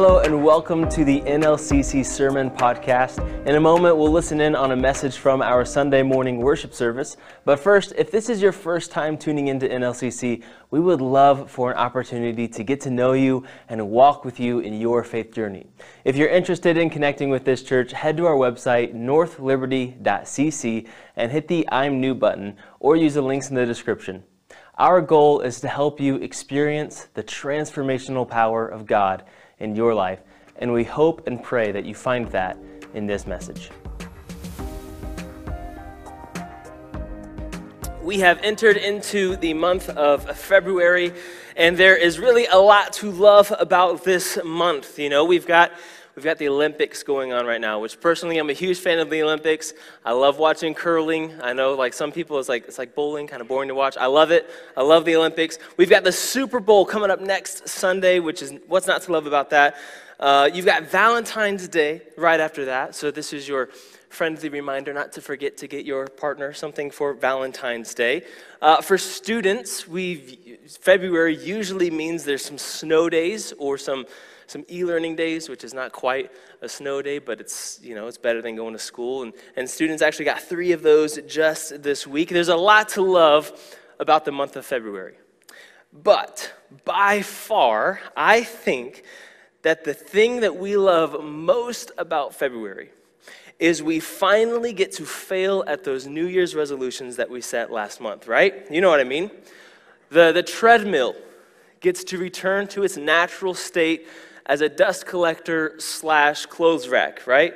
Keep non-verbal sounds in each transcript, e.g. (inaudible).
Hello and welcome to the NLCC Sermon Podcast. In a moment, we'll listen in on a message from our Sunday morning worship service. But first, if this is your first time tuning into NLCC, we would love for an opportunity to get to know you and walk with you in your faith journey. If you're interested in connecting with this church, head to our website, northliberty.cc, and hit the I'm New button or use the links in the description. Our goal is to help you experience the transformational power of God in your life, and we hope and pray that you find that in this message. We have entered into the month of February, and there is really a lot to love about this month. You know, we've got we've got the Olympics going on right now, which personally I'm a huge fan of the Olympics. I love watching curling. I know like some people it's like it's like bowling, kind of boring to watch. I love it. I love the Olympics. We've got the Super Bowl coming up next Sunday, which is what's not to love about that. Uh, you've got Valentine's Day right after that. So this is your friendly reminder not to forget to get your partner something for Valentine's Day. Uh, for students, we February usually means there's some snow days or some some e-learning days, which is not quite a snow day, but it's, you know, it's better than going to school. And, and students actually got three of those just this week. There's a lot to love about the month of February. But by far, I think that the thing that we love most about February is we finally get to fail at those New Year's resolutions that we set last month, right? You know what I mean? The, the treadmill gets to return to its natural state as a dust collector slash clothes rack, right?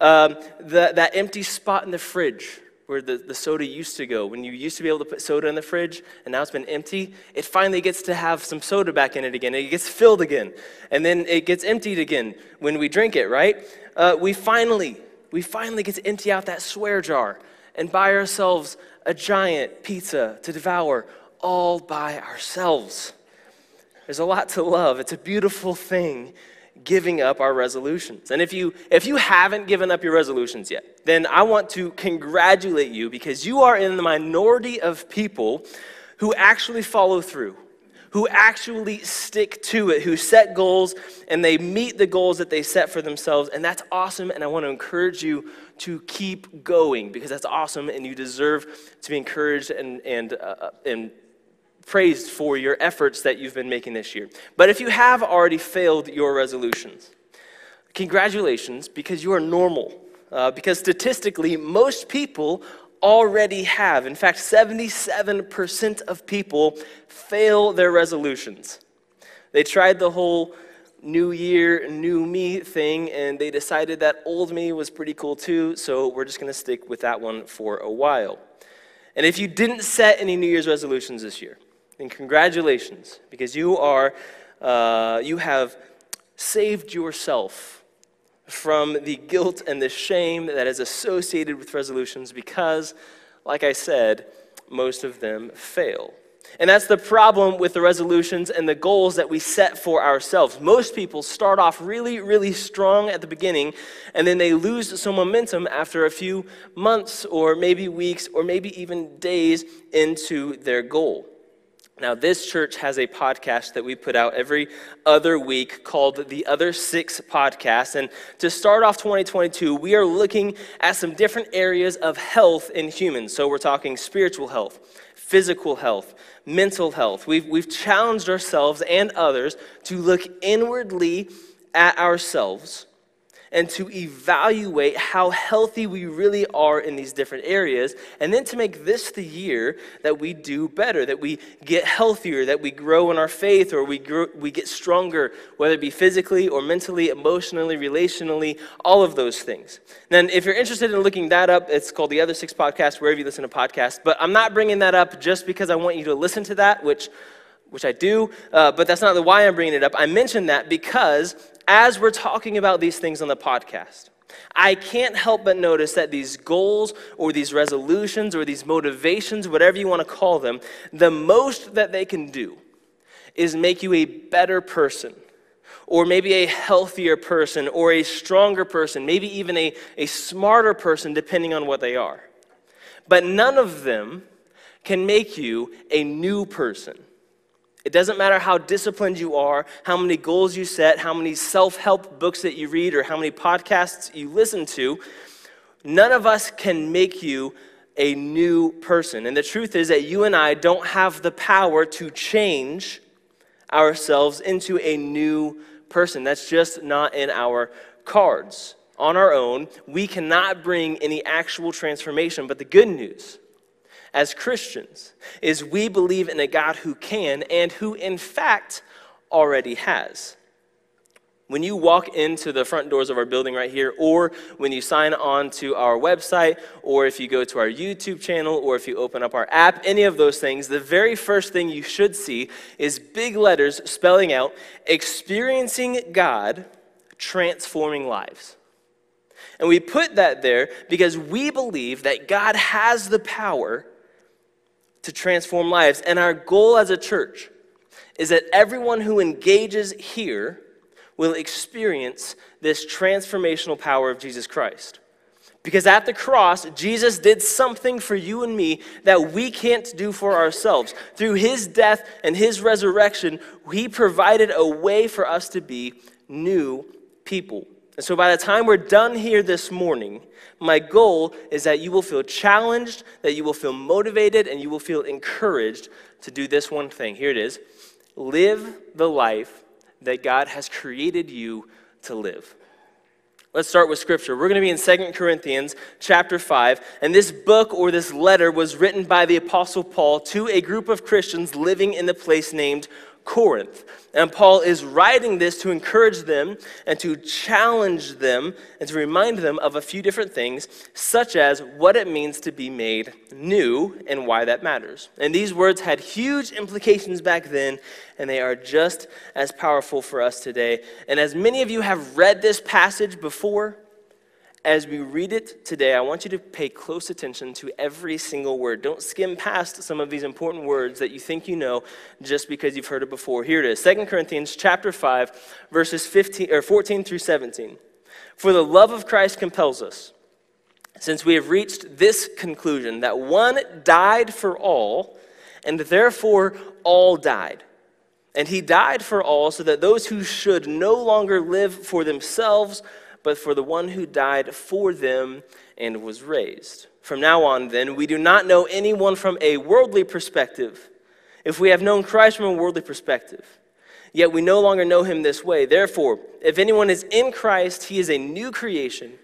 Um, the, that empty spot in the fridge where the, the soda used to go, when you used to be able to put soda in the fridge and now it's been empty, it finally gets to have some soda back in it again. It gets filled again. And then it gets emptied again when we drink it, right? Uh, we finally, we finally get to empty out that swear jar and buy ourselves a giant pizza to devour all by ourselves. There's a lot to love. It's a beautiful thing giving up our resolutions. And if you if you haven't given up your resolutions yet, then I want to congratulate you because you are in the minority of people who actually follow through, who actually stick to it, who set goals and they meet the goals that they set for themselves. And that's awesome. And I want to encourage you to keep going because that's awesome and you deserve to be encouraged and, and, uh, and praised for your efforts that you've been making this year. But if you have already failed your resolutions, congratulations because you are normal. Uh, because statistically, most people already have. In fact, 77% of people fail their resolutions. They tried the whole new year, new me thing, and they decided that old me was pretty cool too, so we're just gonna stick with that one for a while. And if you didn't set any New Year's resolutions this year, and congratulations, because you are, uh, you have saved yourself from the guilt and the shame that is associated with resolutions because, like I said, most of them fail. And that's the problem with the resolutions and the goals that we set for ourselves. Most people start off really, really strong at the beginning, and then they lose some momentum after a few months, or maybe weeks, or maybe even days into their goal. Now, this church has a podcast that we put out every other week called The Other Six Podcast. And to start off 2022, we are looking at some different areas of health in humans. So, we're talking spiritual health, physical health, mental health. We've, we've challenged ourselves and others to look inwardly at ourselves and to evaluate how healthy we really are in these different areas, and then to make this the year that we do better, that we get healthier, that we grow in our faith, or we, grow, we get stronger, whether it be physically or mentally, emotionally, relationally, all of those things. Then, if you're interested in looking that up, it's called The Other Six Podcast, wherever you listen to podcasts. But I'm not bringing that up just because I want you to listen to that, which which I do, uh, but that's not the why I'm bringing it up. I mention that because as we're talking about these things on the podcast, I can't help but notice that these goals or these resolutions or these motivations, whatever you want to call them, the most that they can do is make you a better person or maybe a healthier person or a stronger person, maybe even a, a smarter person, depending on what they are. But none of them can make you a new person It doesn't matter how disciplined you are, how many goals you set, how many self help books that you read, or how many podcasts you listen to. None of us can make you a new person. And the truth is that you and I don't have the power to change ourselves into a new person. That's just not in our cards. On our own, we cannot bring any actual transformation. But the good news as Christians is we believe in a God who can and who, in fact, already has. When you walk into the front doors of our building right here, or when you sign on to our website, or if you go to our YouTube channel, or if you open up our app, any of those things, the very first thing you should see is big letters spelling out experiencing God transforming lives. And we put that there because we believe that God has the power to transform lives. And our goal as a church is that everyone who engages here will experience this transformational power of Jesus Christ. Because at the cross, Jesus did something for you and me that we can't do for ourselves. Through his death and his resurrection, he provided a way for us to be new people. And so by the time we're done here this morning, my goal is that you will feel challenged, that you will feel motivated, and you will feel encouraged to do this one thing. Here it is live the life that God has created you to live. Let's start with scripture. We're going to be in Second Corinthians chapter 5, and this book or this letter was written by the apostle Paul to a group of Christians living in the place named Corinth. And Paul is writing this to encourage them and to challenge them and to remind them of a few different things, such as what it means to be made new and why that matters. And these words had huge implications back then, and they are just as powerful for us today. And as many of you have read this passage before, as we read it today, I want you to pay close attention to every single word. Don't skim past some of these important words that you think you know just because you've heard it before. Here it is 2 Corinthians chapter 5, verses 15, or 14 through 17. For the love of Christ compels us, since we have reached this conclusion that one died for all, and therefore all died. And he died for all, so that those who should no longer live for themselves, but for the one who died for them and was raised. From now on, then, we do not know anyone from a worldly perspective. If we have known Christ from a worldly perspective, yet we no longer know him this way. Therefore, if anyone is in Christ, he is a new creation.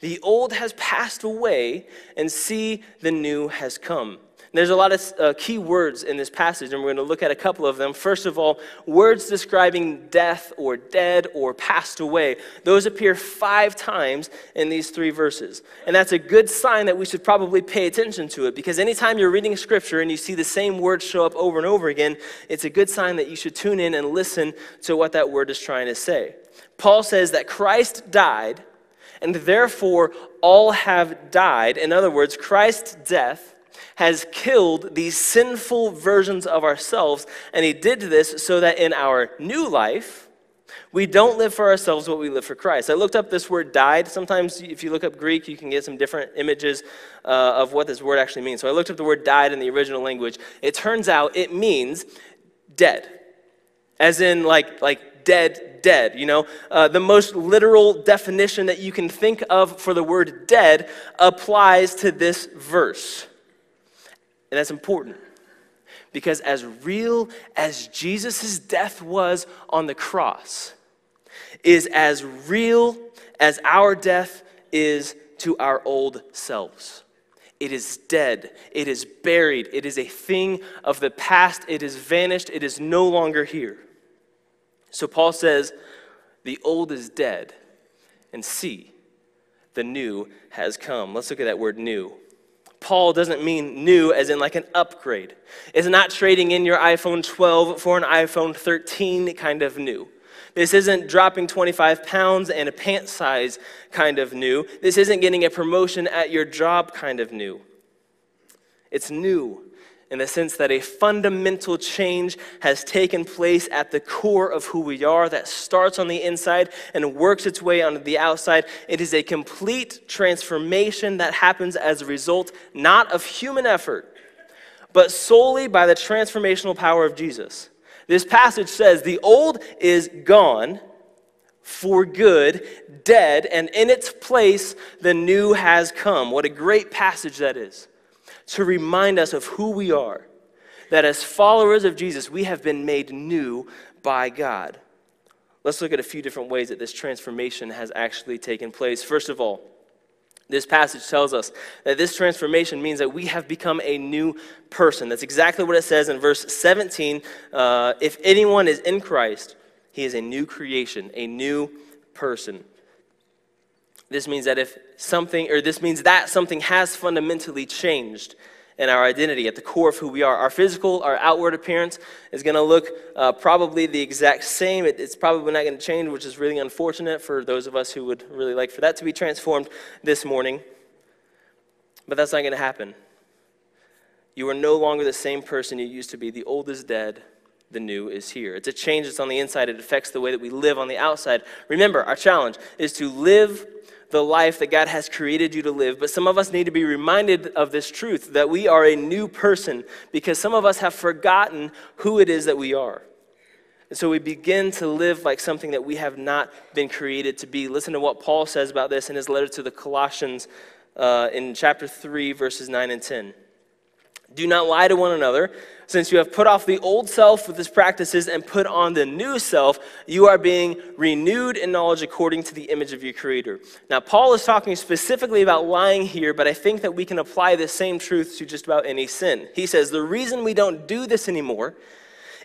The old has passed away, and see, the new has come. There's a lot of uh, key words in this passage, and we're going to look at a couple of them. First of all, words describing death or dead or passed away. Those appear five times in these three verses. And that's a good sign that we should probably pay attention to it because anytime you're reading scripture and you see the same words show up over and over again, it's a good sign that you should tune in and listen to what that word is trying to say. Paul says that Christ died, and therefore all have died. In other words, Christ's death has killed these sinful versions of ourselves, and He did this so that in our new life, we don't live for ourselves, but we live for Christ. I looked up this word died. Sometimes, if you look up Greek, you can get some different images uh, of what this word actually means. So I looked up the word died in the original language. It turns out it means dead, as in like, like dead, dead. You know, uh, the most literal definition that you can think of for the word dead applies to this verse. And that's important because as real as Jesus' death was on the cross, is as real as our death is to our old selves. It is dead. It is buried. It is a thing of the past. It is vanished. It is no longer here. So Paul says, The old is dead, and see, the new has come. Let's look at that word new. Paul doesn't mean new as in like an upgrade. It's not trading in your iPhone 12 for an iPhone 13 kind of new. This isn't dropping 25 pounds and a pant size kind of new. This isn't getting a promotion at your job kind of new. It's new in the sense that a fundamental change has taken place at the core of who we are that starts on the inside and works its way on the outside. It is a complete transformation that happens as a result not of human effort, but solely by the transformational power of Jesus. This passage says, The old is gone for good, dead, and in its place the new has come. What a great passage that is to remind us of who we are. That as followers of Jesus, we have been made new by God. Let's look at a few different ways that this transformation has actually taken place. First of all, this passage tells us that this transformation means that we have become a new person. That's exactly what it says in verse 17. Uh, if anyone is in Christ, he is a new creation, a new person. This means that if something, or this means that something has fundamentally changed in our identity, at the core of who we are. Our physical, our outward appearance is going to look uh, probably the exact same. It, it's probably not going to change, which is really unfortunate for those of us who would really like for that to be transformed this morning. But that's not going to happen. You are no longer the same person you used to be. The old is dead, the new is here. It's a change that's on the inside, it affects the way that we live on the outside. Remember, our challenge is to live the life that God has created you to live. But some of us need to be reminded of this truth that we are a new person because some of us have forgotten who it is that we are. And so we begin to live like something that we have not been created to be. Listen to what Paul says about this in his letter to the Colossians uh, in chapter 3, verses 9 and 10. Do not lie to one another since you have put off the old self with its practices and put on the new self, you are being renewed in knowledge according to the image of your Creator. Now, Paul is talking specifically about lying here, but I think that we can apply the same truth to just about any sin. He says the reason we don't do this anymore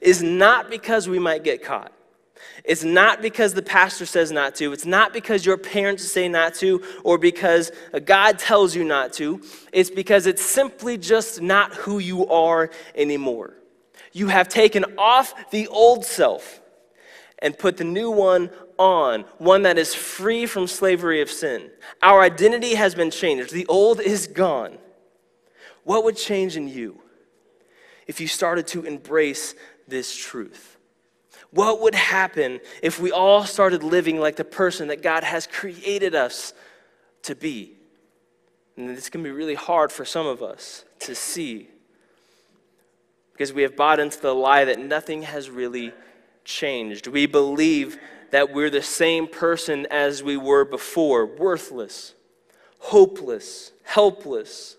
is not because we might get caught. It's not because the pastor says not to. It's not because your parents say not to or because God tells you not to. It's because it's simply just not who you are anymore. You have taken off the old self and put the new one on, one that is free from slavery of sin. Our identity has been changed. The old is gone. What would change in you if you started to embrace this truth? What would happen if we all started living like the person that God has created us to be? And this can be really hard for some of us to see because we have bought into the lie that nothing has really changed. We believe that we're the same person as we were before, worthless, hopeless, helpless,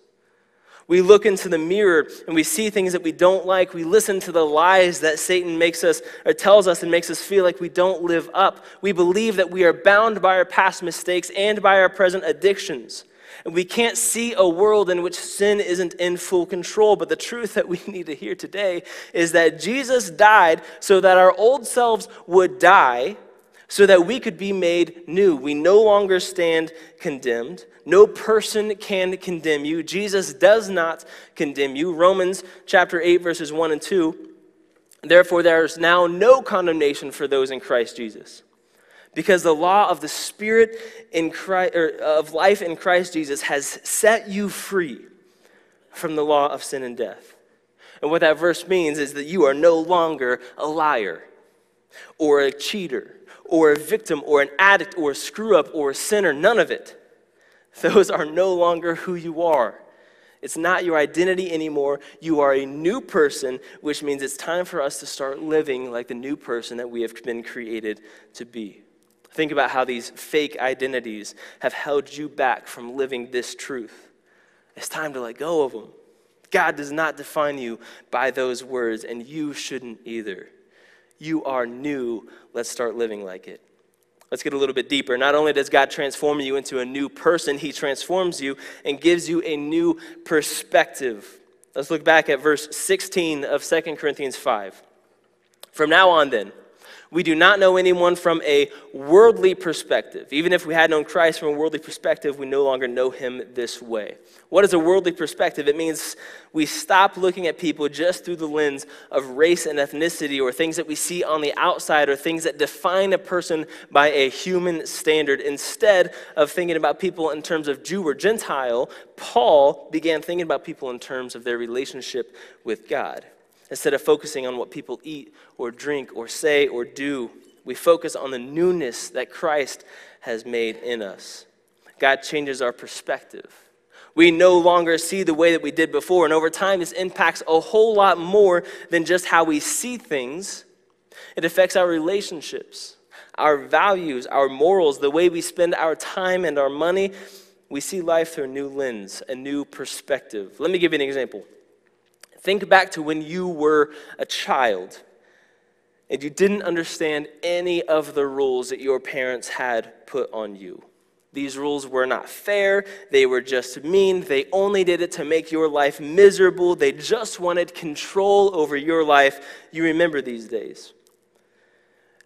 we look into the mirror and we see things that we don't like. We listen to the lies that Satan makes us or tells us and makes us feel like we don't live up. We believe that we are bound by our past mistakes and by our present addictions. And we can't see a world in which sin isn't in full control. But the truth that we (laughs) need to hear today is that Jesus died so that our old selves would die so that we could be made new. We no longer stand condemned. No person can condemn you. Jesus does not condemn you. Romans chapter 8, verses 1 and 2. Therefore, there is now no condemnation for those in Christ Jesus. Because the law of the Spirit in Christ, of life in Christ Jesus has set you free from the law of sin and death. And what that verse means is that you are no longer a liar or a cheater or a victim or an addict or a screw up or a sinner, none of it. Those are no longer who you are. It's not your identity anymore. You are a new person, which means it's time for us to start living like the new person that we have been created to be. Think about how these fake identities have held you back from living this truth. It's time to let go of them. God does not define you by those words, and you shouldn't either. You are new. Let's start living like it. Let's get a little bit deeper. Not only does God transform you into a new person, He transforms you and gives you a new perspective. Let's look back at verse 16 of 2 Corinthians 5. From now on, then, we do not know anyone from a worldly perspective. Even if we had known Christ from a worldly perspective, we no longer know him this way. What is a worldly perspective? It means we stop looking at people just through the lens of race and ethnicity or things that we see on the outside or things that define a person by a human standard. Instead of thinking about people in terms of Jew or Gentile, Paul began thinking about people in terms of their relationship with God. Instead of focusing on what people eat or drink or say or do, we focus on the newness that Christ has made in us. God changes our perspective. We no longer see the way that we did before, and over time, this impacts a whole lot more than just how we see things. It affects our relationships, our values, our morals, the way we spend our time and our money. We see life through a new lens, a new perspective. Let me give you an example. Think back to when you were a child and you didn't understand any of the rules that your parents had put on you. These rules were not fair. They were just mean. They only did it to make your life miserable. They just wanted control over your life. You remember these days.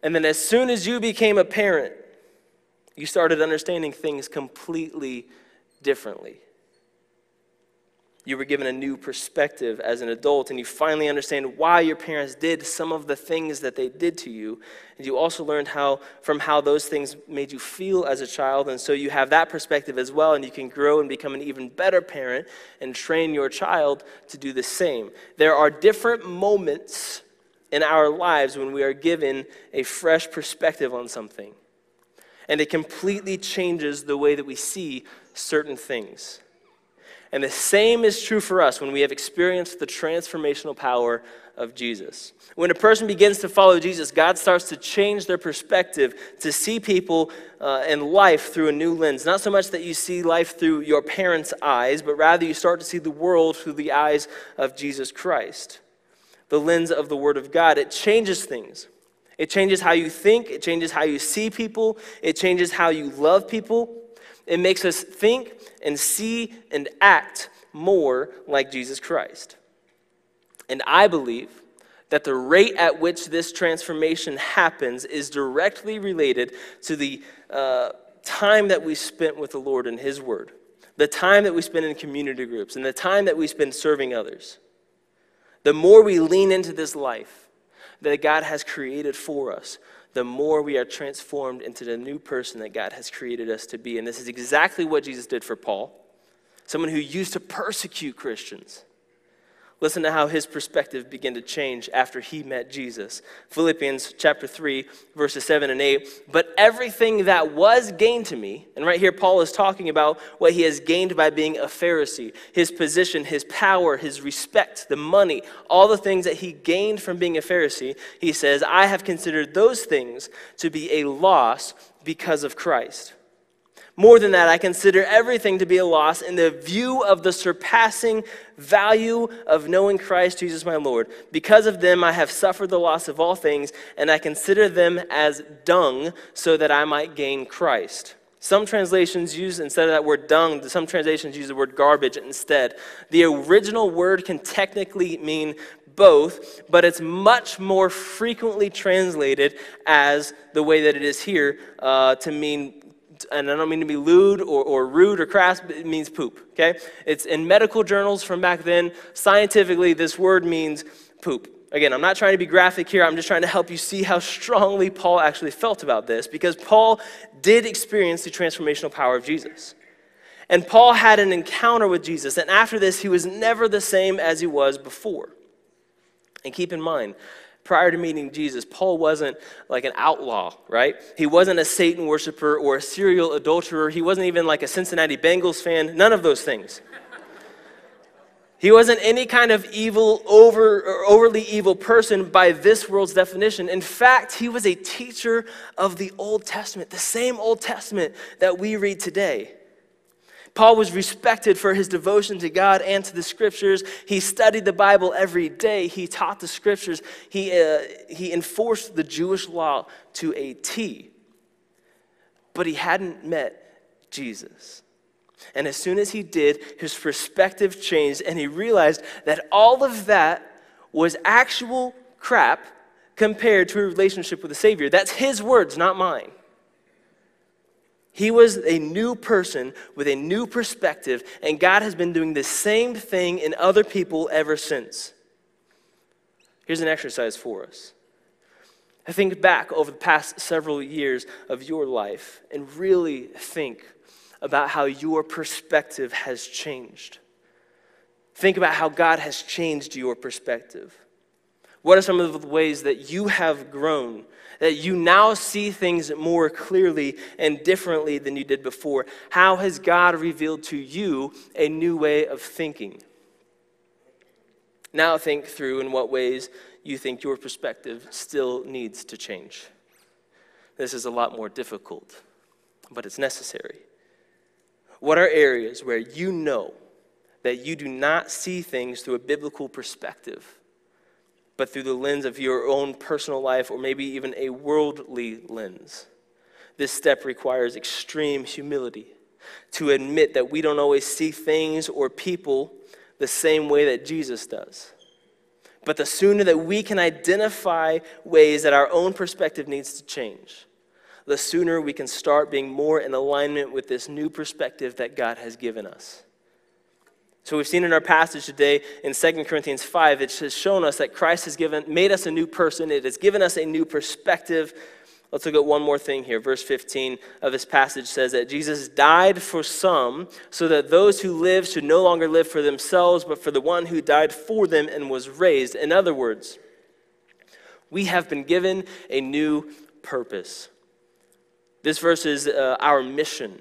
And then, as soon as you became a parent, you started understanding things completely differently. You were given a new perspective as an adult, and you finally understand why your parents did some of the things that they did to you. And you also learned how, from how those things made you feel as a child, and so you have that perspective as well, and you can grow and become an even better parent and train your child to do the same. There are different moments in our lives when we are given a fresh perspective on something, and it completely changes the way that we see certain things. And the same is true for us when we have experienced the transformational power of Jesus. When a person begins to follow Jesus, God starts to change their perspective to see people uh, and life through a new lens. Not so much that you see life through your parents' eyes, but rather you start to see the world through the eyes of Jesus Christ. The lens of the Word of God. It changes things. It changes how you think, it changes how you see people, it changes how you love people. It makes us think and see and act more like Jesus Christ. And I believe that the rate at which this transformation happens is directly related to the uh, time that we spent with the Lord and His Word, the time that we spend in community groups, and the time that we spend serving others. The more we lean into this life that God has created for us, the more we are transformed into the new person that God has created us to be. And this is exactly what Jesus did for Paul, someone who used to persecute Christians. Listen to how his perspective began to change after he met Jesus. Philippians chapter 3, verses 7 and 8. But everything that was gained to me, and right here Paul is talking about what he has gained by being a Pharisee his position, his power, his respect, the money, all the things that he gained from being a Pharisee. He says, I have considered those things to be a loss because of Christ. More than that, I consider everything to be a loss in the view of the surpassing value of knowing Christ Jesus my Lord. Because of them, I have suffered the loss of all things, and I consider them as dung so that I might gain Christ. Some translations use, instead of that word dung, some translations use the word garbage instead. The original word can technically mean both, but it's much more frequently translated as the way that it is here uh, to mean and I don't mean to be lewd or, or rude or crass, but it means poop, okay? It's in medical journals from back then. Scientifically, this word means poop. Again, I'm not trying to be graphic here. I'm just trying to help you see how strongly Paul actually felt about this because Paul did experience the transformational power of Jesus. And Paul had an encounter with Jesus, and after this, he was never the same as he was before. And keep in mind, prior to meeting Jesus, Paul wasn't like an outlaw, right? He wasn't a Satan worshiper or a serial adulterer. He wasn't even like a Cincinnati Bengals fan, none of those things. He wasn't any kind of evil, over, or overly evil person by this world's definition. In fact, he was a teacher of the Old Testament, the same Old Testament that we read today. Paul was respected for his devotion to God and to the scriptures. He studied the Bible every day. He taught the scriptures. He, uh, he enforced the Jewish law to a T. But he hadn't met Jesus. And as soon as he did, his perspective changed, and he realized that all of that was actual crap compared to a relationship with the Savior. That's his words, not mine. He was a new person with a new perspective, and God has been doing the same thing in other people ever since. Here's an exercise for us. I think back over the past several years of your life and really think about how your perspective has changed. Think about how God has changed your perspective. What are some of the ways that you have grown that you now see things more clearly and differently than you did before? How has God revealed to you a new way of thinking? Now think through in what ways you think your perspective still needs to change. This is a lot more difficult, but it's necessary. What are areas where you know that you do not see things through a biblical perspective, but through the lens of your own personal life or maybe even a worldly lens? This step requires extreme humility to admit that we don't always see things or people the same way that Jesus does. But the sooner that we can identify ways that our own perspective needs to change, the sooner we can start being more in alignment with this new perspective that God has given us. So we've seen in our passage today in 2 Corinthians 5, it has shown us that Christ has given, made us a new person. It has given us a new perspective Let's look at one more thing here. Verse 15 of this passage says that Jesus died for some so that those who live should no longer live for themselves, but for the one who died for them and was raised. In other words, we have been given a new purpose. This verse is uh, our mission.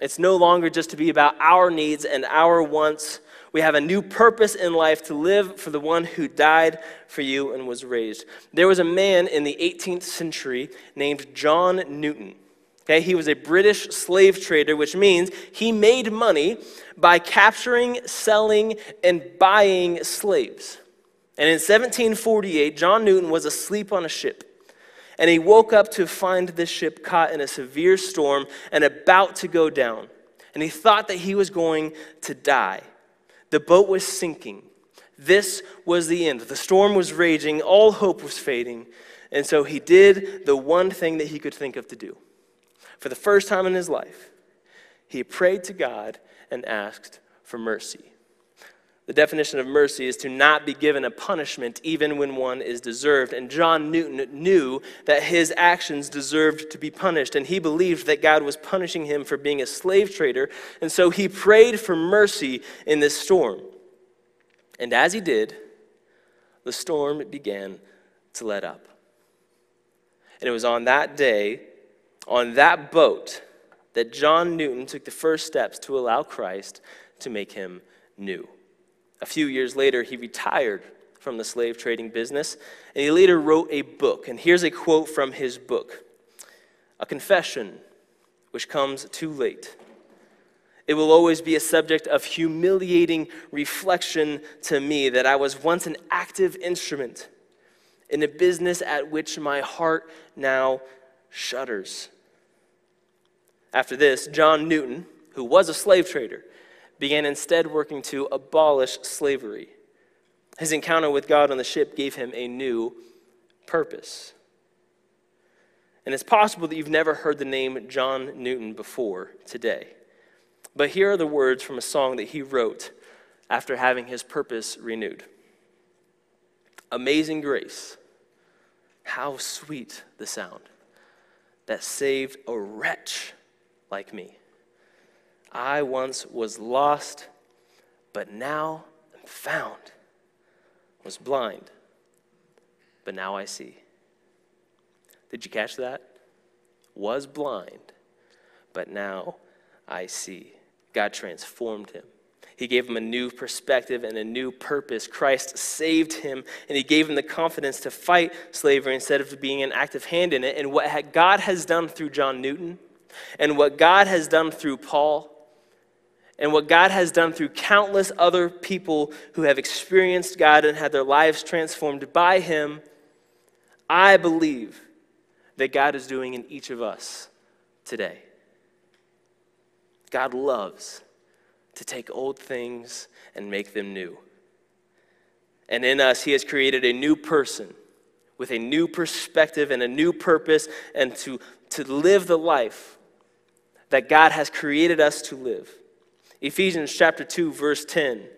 It's no longer just to be about our needs and our wants we have a new purpose in life to live for the one who died for you and was raised. There was a man in the 18th century named John Newton. Okay, he was a British slave trader, which means he made money by capturing, selling, and buying slaves. And in 1748, John Newton was asleep on a ship. And he woke up to find the ship caught in a severe storm and about to go down. And he thought that he was going to die. The boat was sinking. This was the end. The storm was raging, all hope was fading. And so he did the one thing that he could think of to do. For the first time in his life, he prayed to God and asked for mercy. The definition of mercy is to not be given a punishment even when one is deserved. And John Newton knew that his actions deserved to be punished, and he believed that God was punishing him for being a slave trader. And so he prayed for mercy in this storm. And as he did, the storm began to let up. And it was on that day, on that boat, that John Newton took the first steps to allow Christ to make him new. A few years later, he retired from the slave trading business, and he later wrote a book. And here's a quote from his book A confession which comes too late. It will always be a subject of humiliating reflection to me that I was once an active instrument in a business at which my heart now shudders. After this, John Newton, who was a slave trader, began instead working to abolish slavery. His encounter with God on the ship gave him a new purpose. And it's possible that you've never heard the name John Newton before today. But here are the words from a song that he wrote after having his purpose renewed Amazing grace, how sweet the sound that saved a wretch like me. I once was lost, but now am found. Was blind, but now I see. Did you catch that? Was blind, but now I see. God transformed him. He gave him a new perspective and a new purpose. Christ saved him, and he gave him the confidence to fight slavery instead of being an active hand in it. And what God has done through John Newton, and what God has done through Paul, and what God has done through countless other people who have experienced God and had their lives transformed by Him, I believe that God is doing in each of us today. God loves to take old things and make them new. And in us, He has created a new person with a new perspective and a new purpose and to, to live the life that God has created us to live. Ephesians chapter 2 verse 10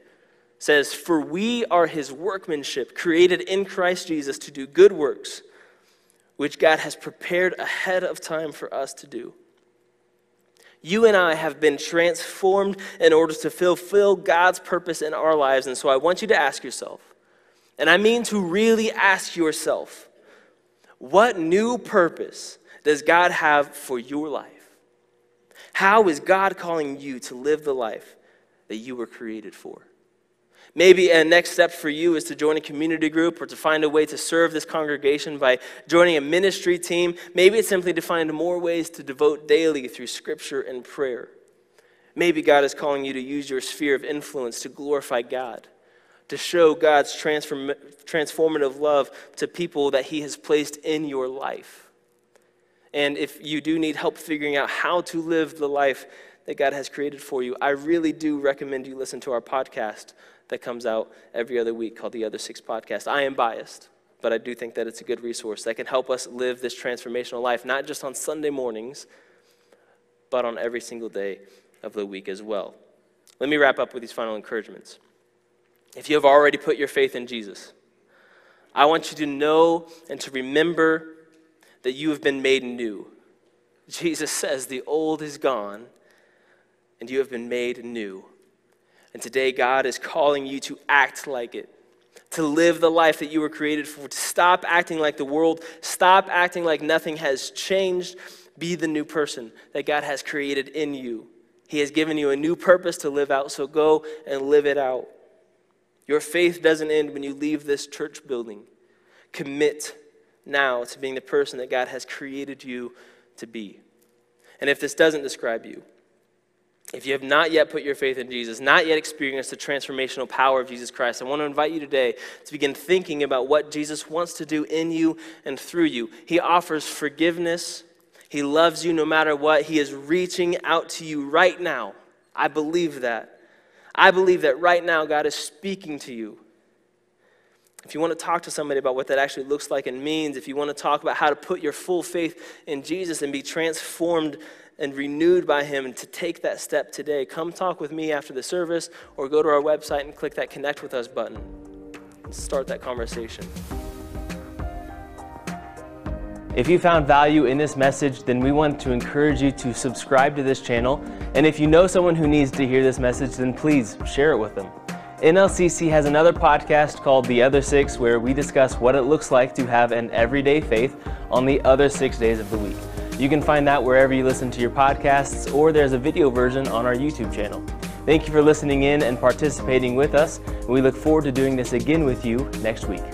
says, "For we are his workmanship, created in Christ Jesus to do good works, which God has prepared ahead of time for us to do." You and I have been transformed in order to fulfill God's purpose in our lives. And so I want you to ask yourself, and I mean to really ask yourself, what new purpose does God have for your life? How is God calling you to live the life that you were created for? Maybe a next step for you is to join a community group or to find a way to serve this congregation by joining a ministry team. Maybe it's simply to find more ways to devote daily through scripture and prayer. Maybe God is calling you to use your sphere of influence to glorify God, to show God's transform- transformative love to people that He has placed in your life. And if you do need help figuring out how to live the life that God has created for you, I really do recommend you listen to our podcast that comes out every other week called the Other Six Podcast. I am biased, but I do think that it's a good resource that can help us live this transformational life, not just on Sunday mornings, but on every single day of the week as well. Let me wrap up with these final encouragements. If you have already put your faith in Jesus, I want you to know and to remember that you have been made new. Jesus says, The old is gone, and you have been made new. And today, God is calling you to act like it, to live the life that you were created for, to stop acting like the world, stop acting like nothing has changed. Be the new person that God has created in you. He has given you a new purpose to live out, so go and live it out. Your faith doesn't end when you leave this church building. Commit now to being the person that God has created you to be. And if this doesn't describe you, if you have not yet put your faith in Jesus, not yet experienced the transformational power of Jesus Christ, I want to invite you today to begin thinking about what Jesus wants to do in you and through you. He offers forgiveness, He loves you no matter what. He is reaching out to you right now. I believe that. I believe that right now God is speaking to you. If you want to talk to somebody about what that actually looks like and means, if you want to talk about how to put your full faith in Jesus and be transformed and renewed by Him and to take that step today, come talk with me after the service or go to our website and click that Connect with Us button and start that conversation. If you found value in this message, then we want to encourage you to subscribe to this channel. And if you know someone who needs to hear this message, then please share it with them. NLCC has another podcast called The Other Six, where we discuss what it looks like to have an everyday faith on the other six days of the week. You can find that wherever you listen to your podcasts, or there's a video version on our YouTube channel. Thank you for listening in and participating with us. We look forward to doing this again with you next week.